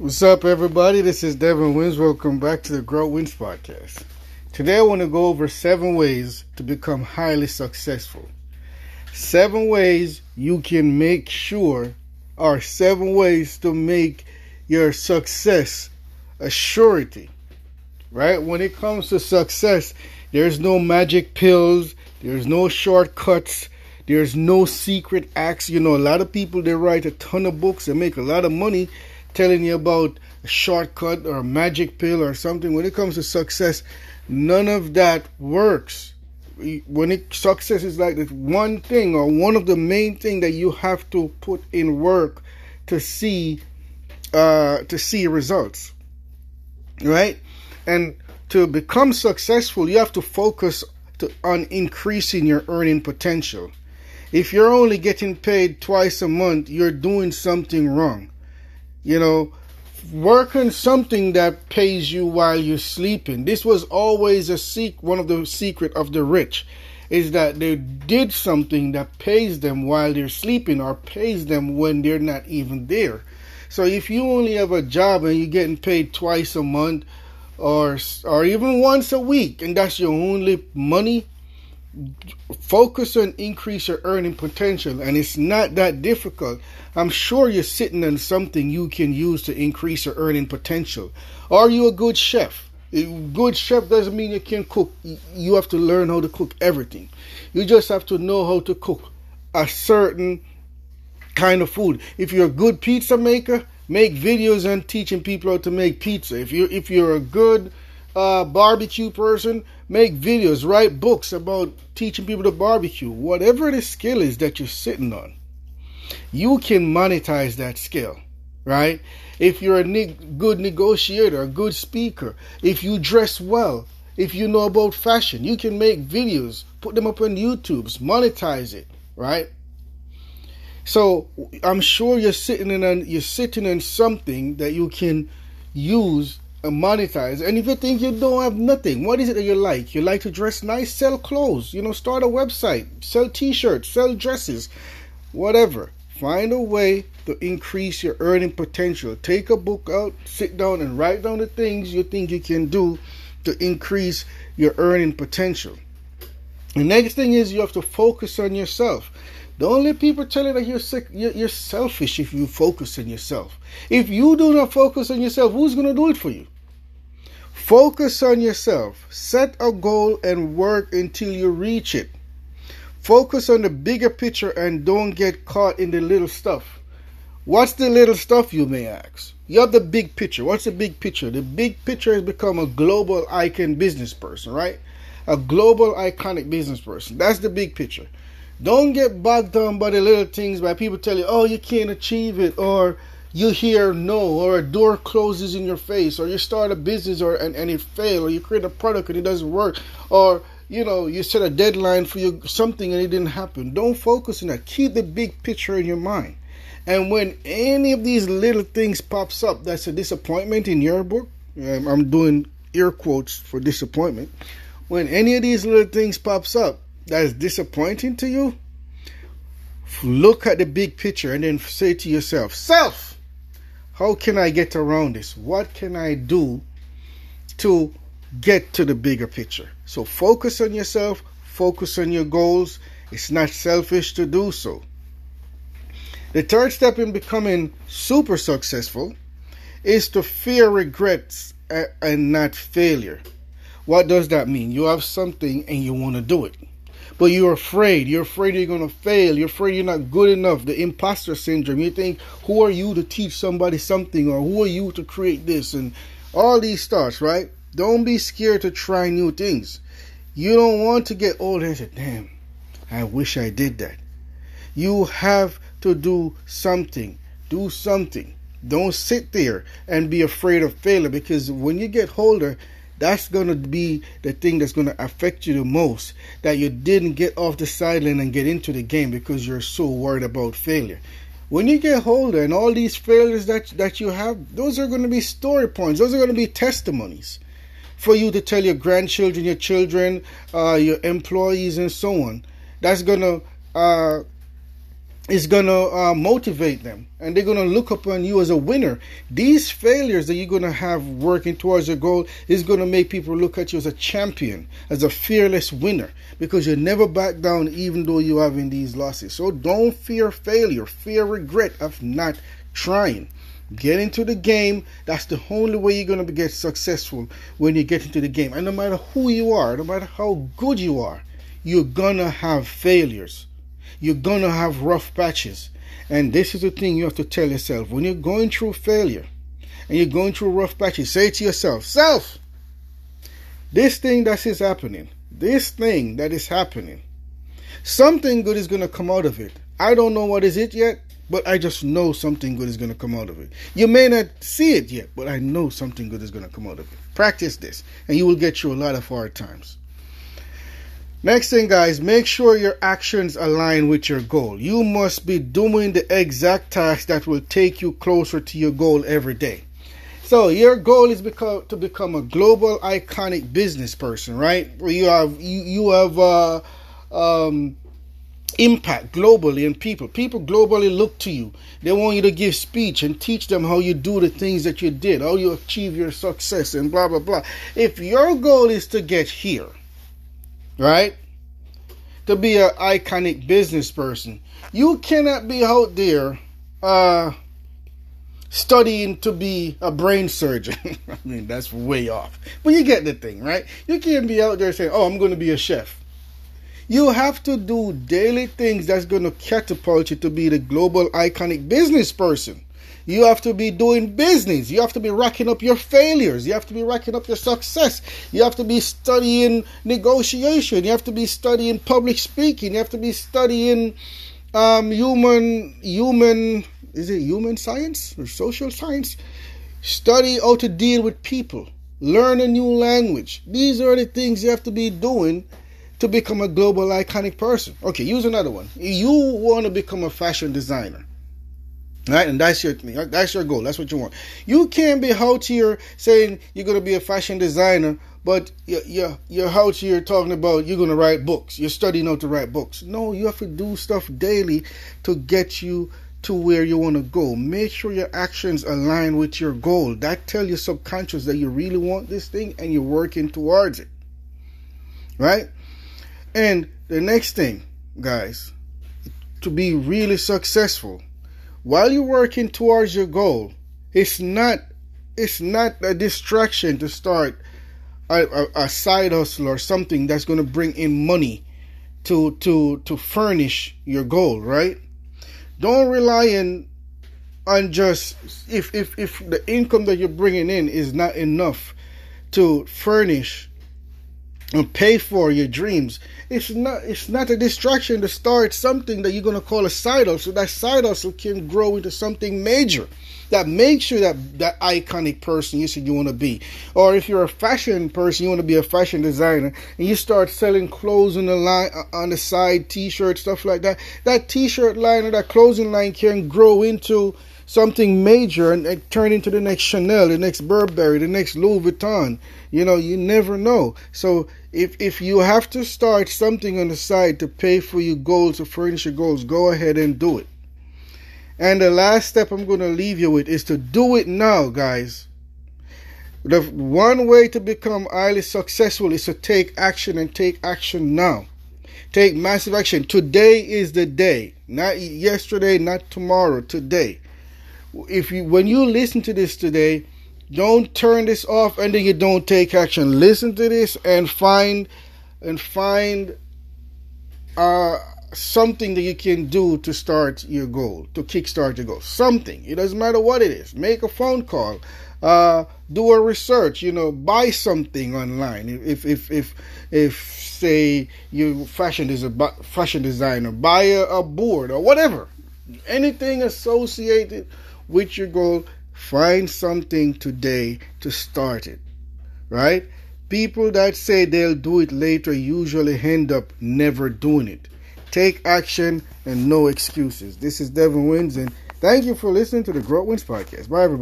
What's up, everybody? This is Devin Wins. Welcome back to the Grow Wins podcast. Today, I want to go over seven ways to become highly successful. Seven ways you can make sure, or seven ways to make your success a surety. Right? When it comes to success, there's no magic pills, there's no shortcuts, there's no secret acts. You know, a lot of people they write a ton of books and make a lot of money telling you about a shortcut or a magic pill or something. When it comes to success, none of that works. When it success is like this one thing or one of the main thing that you have to put in work to see uh, to see results, right? And to become successful, you have to focus to, on increasing your earning potential. If you're only getting paid twice a month, you're doing something wrong. You know, work on something that pays you while you're sleeping. This was always a seek one of the secret of the rich is that they did something that pays them while they're sleeping or pays them when they're not even there. So if you only have a job and you're getting paid twice a month or or even once a week and that's your only money, focus on increase your earning potential and it's not that difficult. I'm sure you're sitting on something you can use to increase your earning potential. Are you a good chef? A good chef doesn't mean you can cook. You have to learn how to cook everything. You just have to know how to cook a certain kind of food. If you're a good pizza maker make videos on teaching people how to make pizza. If you if you're a good uh, barbecue person, make videos, write books about teaching people to barbecue. Whatever the skill is that you're sitting on, you can monetize that skill, right? If you're a ne- good negotiator, a good speaker, if you dress well, if you know about fashion, you can make videos, put them up on YouTube's, monetize it, right? So I'm sure you're sitting in you're sitting in something that you can use monetize. And if you think you don't have nothing, what is it that you like? You like to dress nice, sell clothes, you know, start a website, sell t shirts, sell dresses, whatever. Find a way to increase your earning potential. Take a book out, sit down, and write down the things you think you can do to increase your earning potential. The next thing is you have to focus on yourself. Don't let people tell you that you're sick. You're, you're selfish if you focus on yourself. If you do not focus on yourself, who's going to do it for you? Focus on yourself. Set a goal and work until you reach it. Focus on the bigger picture and don't get caught in the little stuff. What's the little stuff, you may ask? You have the big picture. What's the big picture? The big picture has become a global icon business person, right? A global iconic business person. That's the big picture. Don't get bogged down by the little things by people tell you, oh, you can't achieve it, or you hear no, or a door closes in your face, or you start a business or and, and it fails, or you create a product and it doesn't work, or you know, you set a deadline for your something and it didn't happen. Don't focus on that. Keep the big picture in your mind. And when any of these little things pops up, that's a disappointment in your book. Um, I'm doing air quotes for disappointment. When any of these little things pops up, that is disappointing to you, look at the big picture and then say to yourself, Self, how can I get around this? What can I do to get to the bigger picture? So focus on yourself, focus on your goals. It's not selfish to do so. The third step in becoming super successful is to fear regrets and not failure. What does that mean? You have something and you want to do it but you're afraid. You're afraid you're going to fail. You're afraid you're not good enough. The imposter syndrome. You think, who are you to teach somebody something, or who are you to create this, and all these thoughts, right? Don't be scared to try new things. You don't want to get old and say, damn, I wish I did that. You have to do something. Do something. Don't sit there and be afraid of failure because when you get older, that's going to be the thing that's going to affect you the most that you didn't get off the sideline and get into the game because you're so worried about failure. When you get older and all these failures that that you have those are going to be story points. Those are going to be testimonies for you to tell your grandchildren your children uh, your employees and so on. That's going to uh, is going to uh, motivate them and they're going to look upon you as a winner. These failures that you're going to have working towards your goal is going to make people look at you as a champion, as a fearless winner because you never back down even though you're having these losses. So don't fear failure, fear regret of not trying. Get into the game. That's the only way you're going to get successful when you get into the game. And no matter who you are, no matter how good you are, you're going to have failures you're going to have rough patches. And this is the thing you have to tell yourself. When you're going through failure and you're going through rough patches, say to yourself, Self, this thing that is happening, this thing that is happening, something good is going to come out of it. I don't know what is it yet, but I just know something good is going to come out of it. You may not see it yet, but I know something good is going to come out of it. Practice this, and you will get through a lot of hard times. Next thing, guys, make sure your actions align with your goal. You must be doing the exact task that will take you closer to your goal every day. So your goal is become, to become a global iconic business person, right? Where you have you you have uh, um, impact globally in people. People globally look to you. They want you to give speech and teach them how you do the things that you did, how you achieve your success, and blah blah blah. If your goal is to get here right? To be an iconic business person. You cannot be out there uh, studying to be a brain surgeon. I mean, that's way off. But you get the thing, right? You can't be out there saying, oh, I'm going to be a chef. You have to do daily things that's going to catapult you to be the global iconic business person. You have to be doing business. You have to be racking up your failures. You have to be racking up your success. You have to be studying negotiation. You have to be studying public speaking. You have to be studying um, human human is it human science or social science? Study how to deal with people. Learn a new language. These are the things you have to be doing to become a global iconic person. Okay, use another one. You want to become a fashion designer. Right, and that's your that's your goal. That's what you want. You can't be out here saying you're gonna be a fashion designer, but you're you're, out here talking about you're gonna write books. You're studying how to write books. No, you have to do stuff daily to get you to where you want to go. Make sure your actions align with your goal. That tell your subconscious that you really want this thing and you're working towards it. Right? And the next thing, guys, to be really successful while you're working towards your goal, it's not it's not a distraction to start a, a, a side hustle or something that's going to bring in money to to to furnish your goal, right? Don't rely on on just if if if the income that you're bringing in is not enough to furnish and pay for your dreams. It's not it's not a distraction to start something that you're gonna call a side hustle. That side hustle can grow into something major that makes you that that iconic person you said you want to be. Or if you're a fashion person, you want to be a fashion designer, and you start selling clothes on the line uh, on the side, t-shirt stuff like that. That t-shirt line or that clothing line can grow into something major and, turn into the next Chanel, the next Burberry, the next Louis Vuitton. You know, you never know. So if if you have to start something on the side to pay for your goals, to furnish your goals, go ahead and do it. And the last step I'm going to leave you with is to do it now, guys. The one way to become highly successful is to take action and take action now. Take massive action. Today is the day. Not yesterday, not tomorrow, today if you when you listen to this today, don't turn this off and then you don't take action. Listen to this and find and find uh something that you can do to start your goal, to kickstart your goal. Something. It doesn't matter what it is. Make a phone call. Uh, do a research. You know, buy something online. If if if if say you fashion is a fashion designer, buy a, a board or whatever. Anything associated with your goal, find something today to start it. Right? People that say they'll do it later usually end up never doing it. Take action and no excuses. This is Devin Wins, and thank you for listening to the Growth Wins podcast. Bye, everybody.